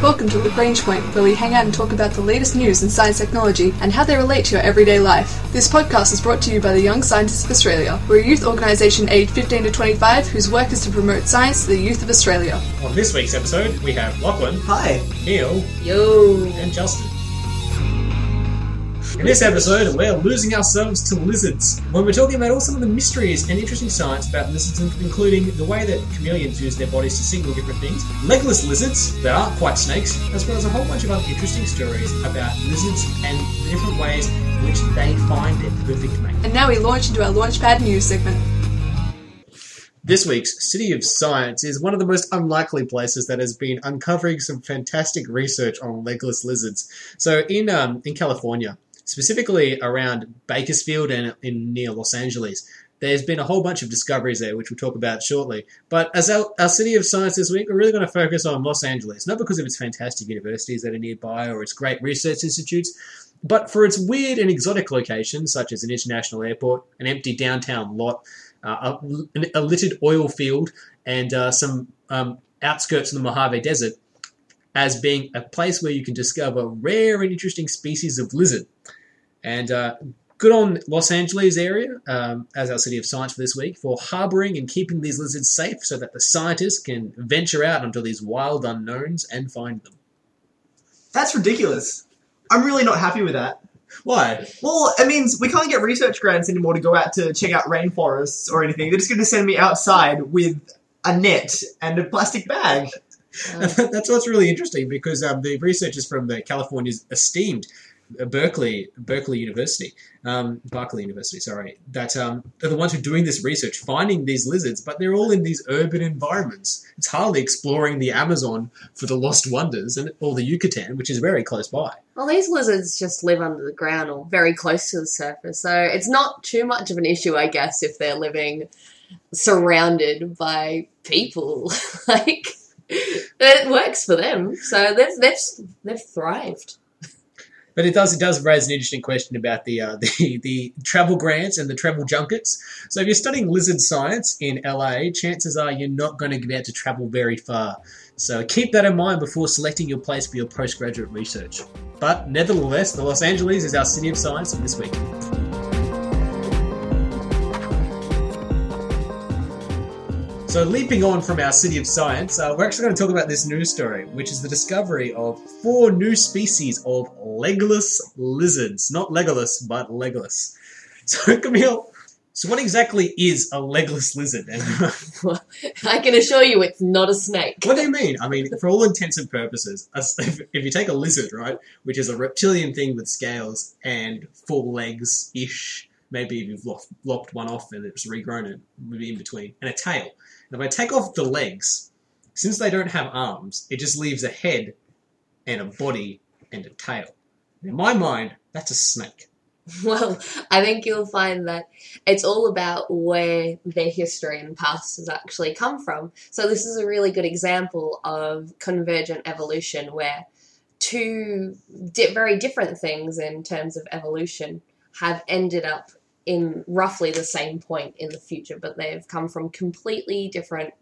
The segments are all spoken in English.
Welcome to Lagrange Point, where we hang out and talk about the latest news in science technology and how they relate to your everyday life. This podcast is brought to you by the Young Scientists of Australia. We're a youth organisation aged 15 to 25 whose work is to promote science to the youth of Australia. On this week's episode, we have Lachlan, Hi. Neil, Yo. and Justin. In this episode, we're losing ourselves to lizards when we're talking about all some of the mysteries and interesting science about lizards, including the way that chameleons use their bodies to signal different things, legless lizards that aren't quite snakes, as well as a whole bunch of other interesting stories about lizards and the different ways in which they find their perfect mate. And now we launch into our Launchpad news segment. This week's City of Science is one of the most unlikely places that has been uncovering some fantastic research on legless lizards. So in um, in California, specifically around Bakersfield and in near Los Angeles, there's been a whole bunch of discoveries there, which we'll talk about shortly. But as our, our City of Science this week, we're really going to focus on Los Angeles, not because of its fantastic universities that are nearby or its great research institutes, but for its weird and exotic locations, such as an international airport, an empty downtown lot, uh, a, a littered oil field, and uh, some um, outskirts of the Mojave Desert, as being a place where you can discover rare and interesting species of lizard. And uh, good on Los Angeles area um, as our city of science for this week for harboring and keeping these lizards safe so that the scientists can venture out into these wild unknowns and find them. That's ridiculous. I'm really not happy with that. Why? Well, it means we can't get research grants anymore to go out to check out rainforests or anything. They're just going to send me outside with a net and a plastic bag. That's what's really interesting because um, the researchers from the California's esteemed uh, Berkeley Berkeley University, um, Berkeley University, sorry, that um, are the ones who are doing this research, finding these lizards, but they're all in these urban environments. It's hardly exploring the Amazon for the lost wonders and or the Yucatan, which is very close by. Well, these lizards just live under the ground or very close to the surface, so it's not too much of an issue, I guess, if they're living surrounded by people. like it works for them, so they've they've they've thrived. But it does it does raise an interesting question about the uh, the the travel grants and the travel junkets. So if you're studying lizard science in LA, chances are you're not going to be able to travel very far. So keep that in mind before selecting your place for your postgraduate research. But nevertheless, the Los Angeles is our city of science for this week. So, leaping on from our city of science, uh, we're actually going to talk about this news story, which is the discovery of four new species of legless lizards. Not legless, but legless. So, Camille, so what exactly is a legless lizard? Well, I can assure you, it's not a snake. what do you mean? I mean, for all intents and purposes, if, if you take a lizard, right, which is a reptilian thing with scales and four legs ish, maybe if you've lopped, lopped one off and it's regrown it, maybe in between, and a tail. If I take off the legs, since they don't have arms, it just leaves a head and a body and a tail. In my mind, that's a snake. Well, I think you'll find that it's all about where their history and past has actually come from. So, this is a really good example of convergent evolution where two di- very different things in terms of evolution have ended up in roughly the same point in the future, but they've come from completely different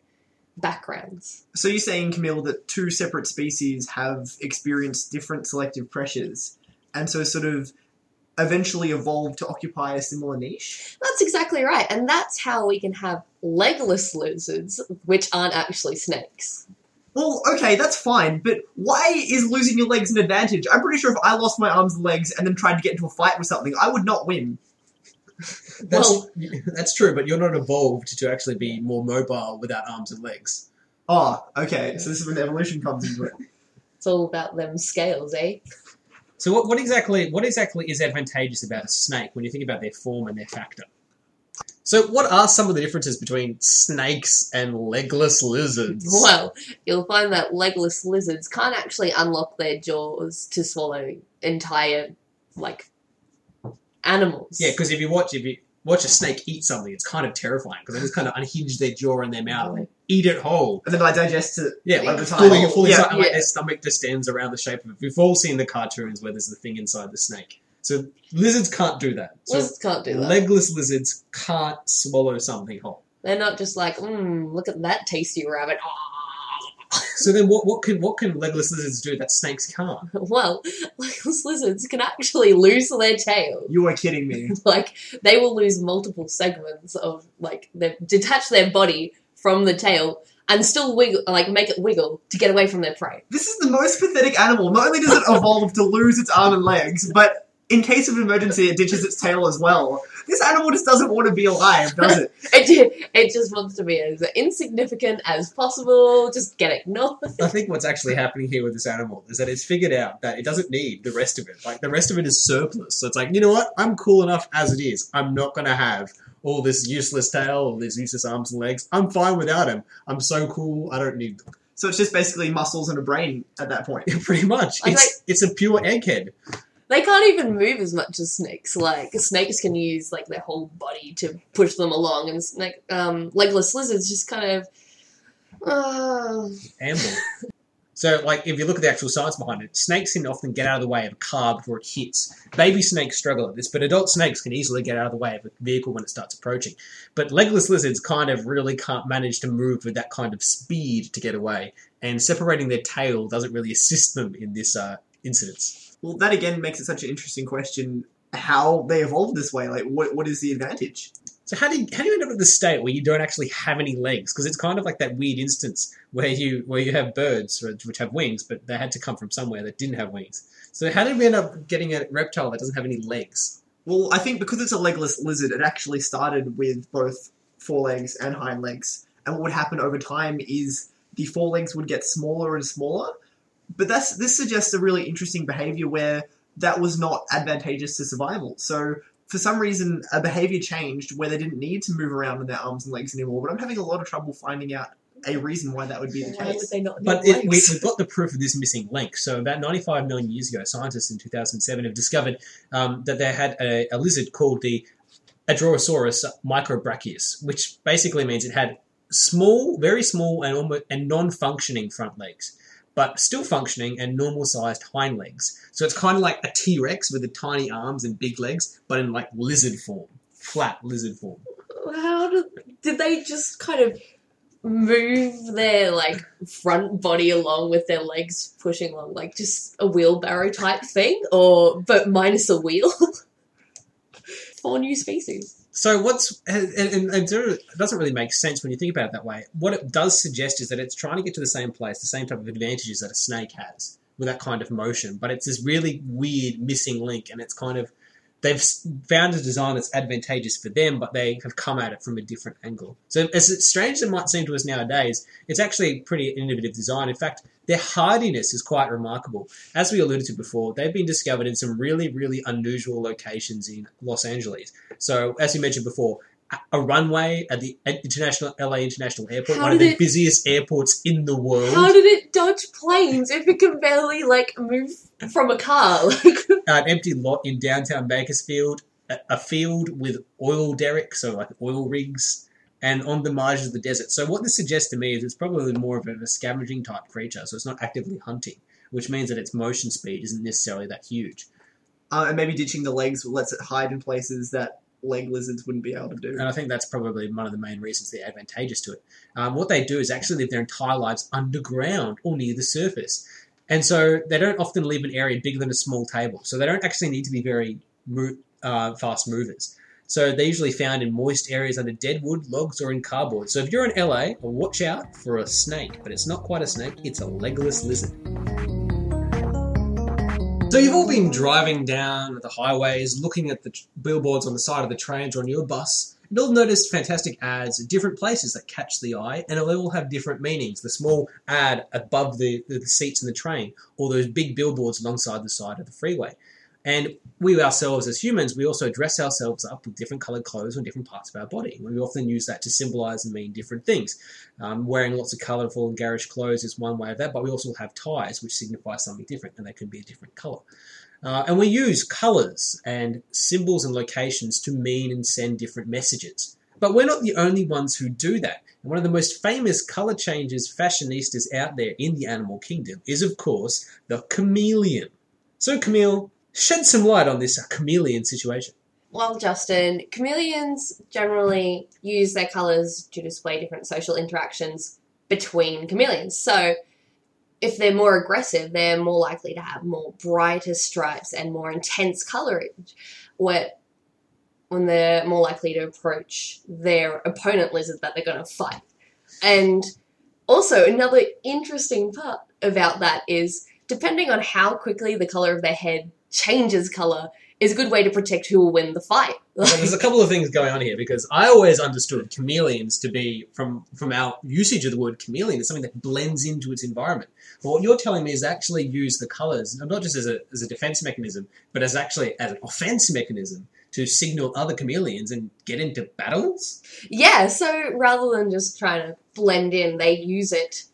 backgrounds. So you're saying, Camille, that two separate species have experienced different selective pressures, and so sort of eventually evolved to occupy a similar niche? That's exactly right, and that's how we can have legless lizards, which aren't actually snakes. Well, okay, that's fine, but why is losing your legs an advantage? I'm pretty sure if I lost my arms and legs and then tried to get into a fight with something, I would not win. That's, Well- that's true, but you're not evolved to actually be more mobile without arms and legs. Oh, okay, so this is when evolution comes into it. It's all about them scales, eh? So what, what exactly what exactly is advantageous about a snake when you think about their form and their factor? So what are some of the differences between snakes and legless lizards? Well, you'll find that legless lizards can't actually unlock their jaws to swallow entire, like, animals. Yeah, because if you watch if you watch a snake eat something, it's kind of terrifying because they just kind of unhinge their jaw and their mouth and eat it whole. And then I digest it. Yeah, Over like time. fully, fully Yeah. inside, and, like their stomach just stands around the shape of it. We've all seen the cartoons where there's the thing inside the snake. So lizards can't do that. So Lizards can't do that. legless lizards can't swallow something whole. They're not just like, mmm, look at that tasty rabbit. So then, what what can what can legless lizards do that snakes can't? well, legless lizards can actually lose their tail. You are kidding me. Like they will lose multiple segments of like they detach their body from the tail and still wiggle, like make it wiggle to get away from their prey. This is the most pathetic animal. Not only does it evolve to lose its arm and legs, but in case of emergency, it ditches its tail as well. This animal just doesn't want to be alive, does it? It it just wants to be as insignificant as possible. Just get ignored. I think what's actually happening here with this animal is that it's figured out that it doesn't need the rest of it. Like the rest of it is surplus. So it's like, you know what? I'm cool enough as it is. I'm not going to have all this useless tail, all these useless arms and legs. I'm fine without him. I'm so cool. I don't need them. So it's just basically muscles and a brain at that point. Pretty much. I It's it's a pure egghead. They can't even move as much as snakes. Like snakes can use like their whole body to push them along, and snake, um, legless lizards just kind of. Uh, amble. So, like, if you look at the actual science behind it, snakes can often get out of the way of a car before it hits. Baby snakes struggle at this, but adult snakes can easily get out of the way of a vehicle when it starts approaching. But legless lizards kind of really can't manage to move with that kind of speed to get away, and separating their tail doesn't really assist them in this uh, incidence. Well, that again makes it such an interesting question how they evolved this way. Like, what, what is the advantage? So how do you, how do you end up at the state where you don't actually have any legs? Because it's kind of like that weird instance where you where you have birds which which have wings, but they had to come from somewhere that didn't have wings. So how did we end up getting a reptile that doesn't have any legs? Well, I think because it's a legless lizard, it actually started with both forelegs and hind legs. And what would happen over time is the forelegs would get smaller and smaller. But that's this suggests a really interesting behavior where that was not advantageous to survival. So for some reason, a behavior changed where they didn't need to move around with their arms and legs anymore. But I'm having a lot of trouble finding out a reason why that would be the why would case. they not? But it, we, we've got the proof of this missing link. So about 95 million years ago, scientists in 2007 have discovered um, that they had a, a lizard called the Adriosaurus microbrachius, which basically means it had small, very small, and almost and non-functioning front legs, but still functioning and normal-sized hind legs. So it's kind of like a T-Rex with the tiny arms and big legs, but in like lizard form, flat lizard form. How did did they just kind of move their like front body along with their legs pushing along, like just a wheelbarrow type thing, or but minus a wheel? Four new species. So what's and, and, and it doesn't really make sense when you think about it that way. What it does suggest is that it's trying to get to the same place, the same type of advantages that a snake has with that kind of motion, but it's this really weird missing link, and it's kind of they've found a design that's advantageous for them, but they have come at it from a different angle. So as strange as it might seem to us nowadays, it's actually pretty innovative design. In fact, their hardiness is quite remarkable. As we alluded to before, they've been discovered in some really, really unusual locations in Los Angeles. So, as you mentioned before, a- runway at the international LA International Airport, How one of the it- busiest airports in the world. How did it dodge planes if it can barely like move from a car? Like, an empty lot in downtown Bakersfield, a, a field with oil derricks, so like oil rigs, and on the margins of the desert. So what this suggests to me is it's probably more of a, scavenging type creature, so it's not actively hunting, which means that its motion speed isn't necessarily that huge. Uh, and maybe ditching the legs lets it hide in places that leg lizards wouldn't be able to do. And I think that's probably one of the main reasons they're advantageous to it. Um, what they do is actually live their entire lives underground or near the surface. And so they don't often leave an area bigger than a small table. So they don't actually need to be very mo- uh, fast movers. So they're usually found in moist areas under dead wood, logs, or in cardboard. So if you're in LA, watch out for a snake. But it's not quite a snake, it's a legless lizard. So you've all been driving down the highways, looking at the tr- billboards on the side of the trains or on your bus, and you'll notice fantastic ads at different places that catch the eye, and they all have different meanings. The small ad above the, the seats in the train, or those big billboards alongside the side of the freeway. And we ourselves, as humans, we also dress ourselves up with different coloured clothes on different parts of our body. We often use that to symbolise and mean different things. Um, wearing lots of colourful and garish clothes is one way of that, but we also have ties, which signify something different, and they can be a different colour. Uh, and we use colours and symbols and locations to mean and send different messages. But we're not the only ones who do that. And one of the most famous colour changes fashionistas out there in the animal kingdom is, of course, the chameleon. So, Camille, shed some light on this uh, chameleon situation. well, Justin, chameleons generally use their colours to display different social interactions between chameleons. So if they're more aggressive, they're more likely to have more brighter stripes and more intense colouring. Where when they're more likely to approach their opponent lizard that they're going to fight. And also, another interesting part about that is depending on how quickly the color of their head changes color is a good way to protect who will win the fight. Well, there's a couple of things going on here because I always understood chameleons to be from from our usage of the word chameleon as something that blends into its environment. But what you're telling me is actually use the colors not just as a as a defense mechanism, but as actually as an offense mechanism to signal other chameleons and get into battles. Yeah, so rather than just trying to blend in, they use it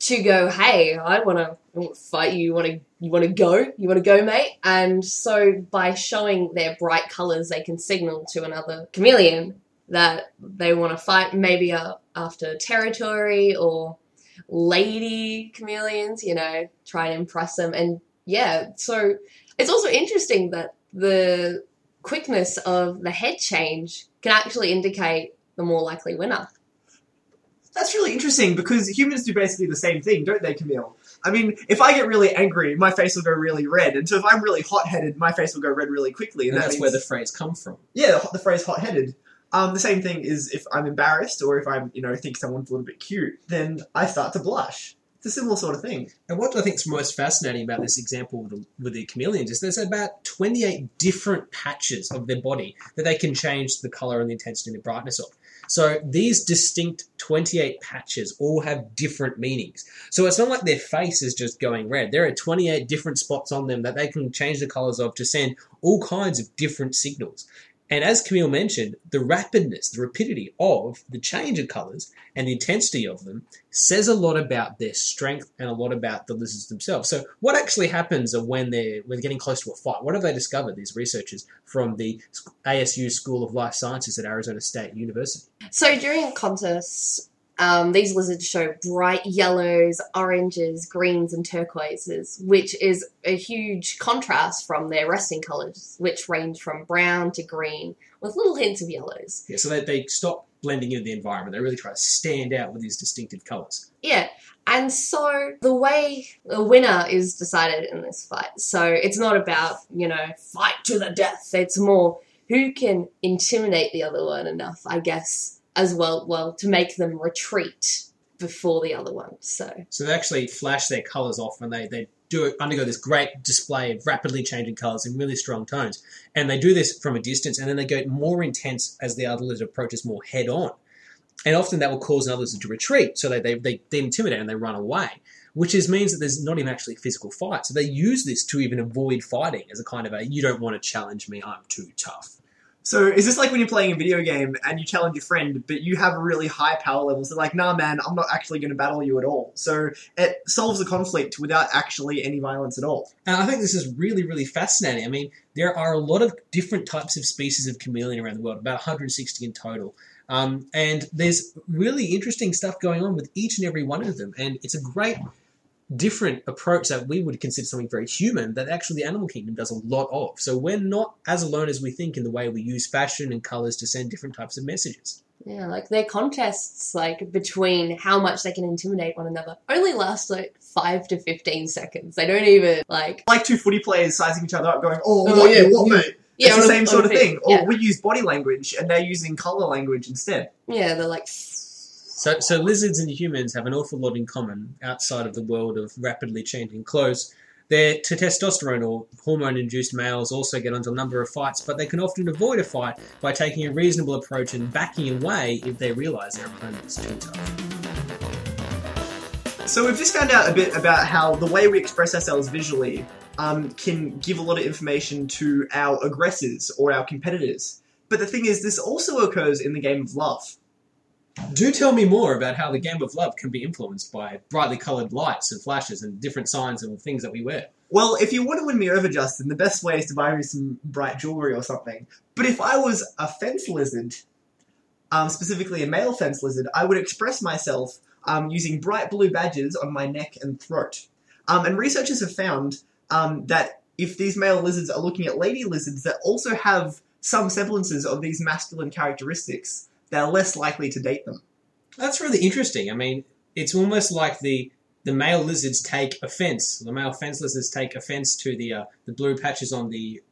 to go, "Hey, I want to fight you. You want to you want to go? You want to go, mate?" And so by showing their bright colors, they can signal to another chameleon that they want to fight, maybe uh, after territory or lady chameleons. You know, try and impress them. And yeah, so it's also interesting that the quickness of the head change can actually indicate the more likely winner. That's really interesting because humans do basically the same thing, don't they, Camille? I mean, if I get really angry, my face will go really red, and so if I'm really hot-headed, my face will go red really quickly, and, And that that's means, where the phrase come from. yeah, the, the phrase hot-headed. Um, the same thing is if I'm embarrassed or if I'm, you know, think someone's a little bit cute, then I start to blush. It's a similar sort of thing. And what I think is most fascinating about this example with the, with the chameleons is there's about 28 different patches of their body that they can change the color and the intensity and the brightness of. So these distinct 28 patches all have different meanings. So it's not like their face is just going red. There are 28 different spots on them that they can change the colors of to send all kinds of different signals. And as Camille mentioned, the rapidness, the rapidity of the change of colors and the intensity of them says a lot about their strength and a lot about the lizards themselves. So, what actually happens when they're when they're getting close to a fight? What have they discovered? These researchers from the ASU School of Life Sciences at Arizona State University. So during contests, um, these lizards show bright yellows, oranges, greens, and turquoises, which is a huge contrast from their resting colours, which range from brown to green, with little hints of yellows. Yeah, so they, they stop blending in the environment. They really try to stand out with these distinctive colors. Yeah, and so the way the winner is decided in this fight. So it's not about, you know, fight to the death. It's more who can intimidate the other one enough, I guess, as well, well, to make them retreat before the other one. So So they actually flash their colors off and they, they do undergo this great display of rapidly changing colors in really strong tones. And they do this from a distance and then they go more intense as the other lizard approaches more head on. And often that will cause another lizard to retreat. So they, they, they, they intimidate and they run away, which is means that there's not even actually physical fight. So they use this to even avoid fighting as a kind of a you don't want to challenge me, I'm too tough. So is this like when you're playing a video game and you challenge your friend, but you have a really high power level? So like, nah, man, I'm not actually going to battle you at all. So it solves the conflict without actually any violence at all. And I think this is really, really fascinating. I mean, there are a lot of different types of species of chameleon around the world, about 160 in total. Um, and there's really interesting stuff going on with each and every one of them. And it's a great different approach that we would consider something very human that actually the animal kingdom does a lot of. So we're not as alone as we think in the way we use fashion and colors to send different types of messages. yeah, like their contests, like between how much they can intimidate one another, only last like five to fifteen seconds. They don't even like Like two footy players sizing each other up, going, "Oh, Oh, what, yeah, you, what, yeah. mate?" yeah, it's the on a- same sort of pitch. thing. Or we use body language, and they're using color language instead. yeah, they're like So, so lizards and humans have an awful lot in common outside of the world of rapidly changing clothes. Their testosterone or hormone-induced males also get onto a number of fights, but they can often avoid a fight by taking a reasonable approach and backing away if they realise their opponent is too tough. So we've just found out a bit about how the way we express ourselves visually um, can give a lot of information to our aggressors or our competitors. But the thing is, this also occurs in the game of love. Do tell me more about how the game of love can be influenced by brightly coloured lights and flashes and different signs and things that we wear. Well, if you want to win me over, Justin, the best way is to buy me some bright jewelry or something. But if I was a fence lizard, um, specifically a male fence lizard, I would express myself um, using bright blue badges on my neck and throat. Um, and researchers have found um, that if these male lizards are looking at lady lizards that also have some semblances of these masculine characteristics, they're less likely to date them. That's really interesting. I mean, it's almost like the the male lizards take offense. The male fence lizards take offense to the uh, the blue patches on the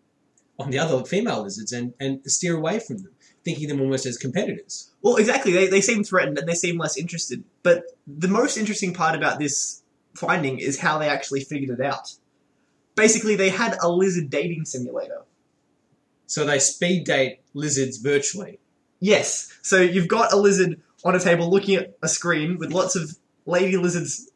on the other female lizards and, and steer away from them, thinking them almost as competitors. Well, exactly. They, they seem threatened and they seem less interested. But the most interesting part about this finding is how they actually figured it out. Basically, they had a lizard dating simulator. So they speed date lizards virtually. Yes. So you've got a lizard on a table looking at a screen with lots of lady lizards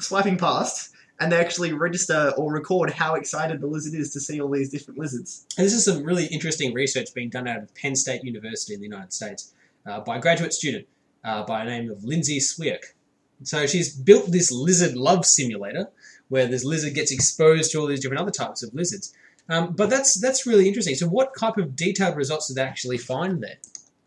swiping past, and they actually register or record how excited the lizard is to see all these different lizards. And this is some really interesting research being done out of Penn State University in the United States uh, by a graduate student uh, by the name of Lindsey Swierk. So she's built this lizard love simulator where this lizard gets exposed to all these different other types of lizards. Um, but that's that's really interesting. So what type of detailed results did they actually find there?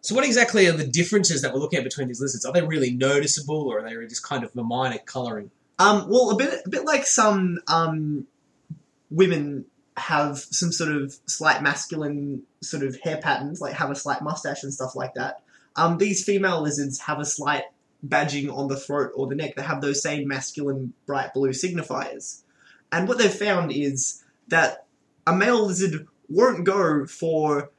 So what exactly are the differences that we're looking at between these lizards? Are they really noticeable, or are they just kind of minor colouring? Um, well, a bit, a bit like some um, women have some sort of slight masculine sort of hair patterns, like have a slight mustache and stuff like that. Um, these female lizards have a slight badging on the throat or the neck. They have those same masculine bright blue signifiers. And what they've found is that a male lizard won't go for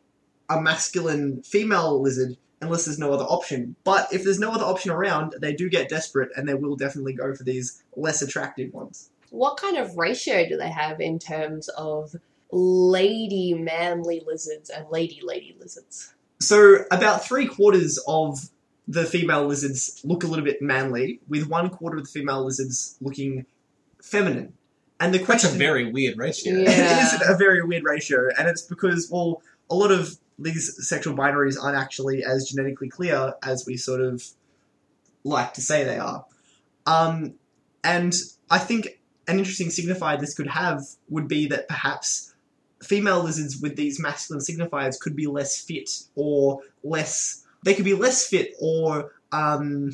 a masculine female lizard unless there's no other option. But if there's no other option around, they do get desperate and they will definitely go for these less attractive ones. What kind of ratio do they have in terms of lady manly lizards and lady lady lizards? So about three quarters of the female lizards look a little bit manly, with one quarter of the female lizards looking feminine. And the That's question a very weird ratio. Yeah. it is a very weird ratio, and it's because well, a lot of these sexual binaries aren't actually as genetically clear as we sort of like to say they are. Um, and I think an interesting signifier this could have would be that perhaps female lizards with these masculine signifiers could be less fit or less. They could be less fit or um,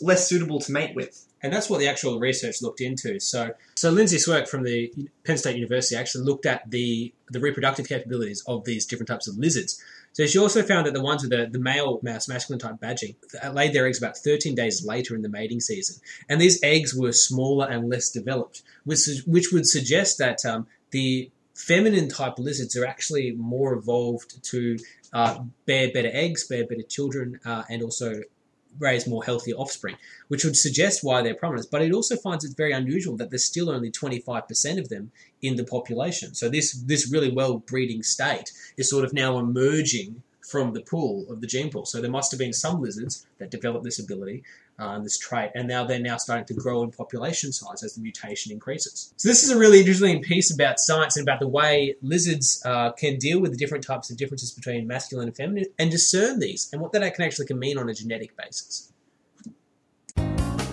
less suitable to mate with. And that's what the actual research looked into. So, so Lindsey Swierk from the Penn State University actually looked at the, the reproductive capabilities of these different types of lizards. So she also found that the ones with the, the male mouse masculine type badging laid their eggs about 13 days later in the mating season. And these eggs were smaller and less developed, which, which would suggest that um, the feminine type lizards are actually more evolved to uh, bear better eggs, bear better children, uh, and also raise more healthy offspring, which would suggest why they're prominent. But it also finds it very unusual that there's still only 25% of them in the population. So this this really well breeding state is sort of now emerging from the pool of the gene pool. So there must have been some lizards that developed this ability, uh, this trait, and now they're now starting to grow in population size as the mutation increases. So this is a really interesting piece about science and about the way lizards uh, can deal with the different types of differences between masculine and feminine and discern these and what that can actually can mean on a genetic basis.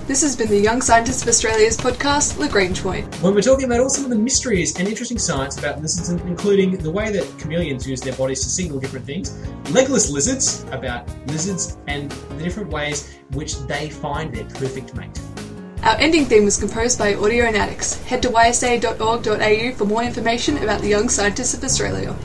This has been the Young Scientists of Australia's podcast, Lagrange Point. When we're talking about all some of the mysteries and interesting science about lizards, including the way that chameleons use their bodies to signal different things, legless lizards, about lizards and the different ways in which they find their perfect mate. Our ending theme was composed by Audionatics. Head to ysa.org.au for more information about the Young Scientists of Australia.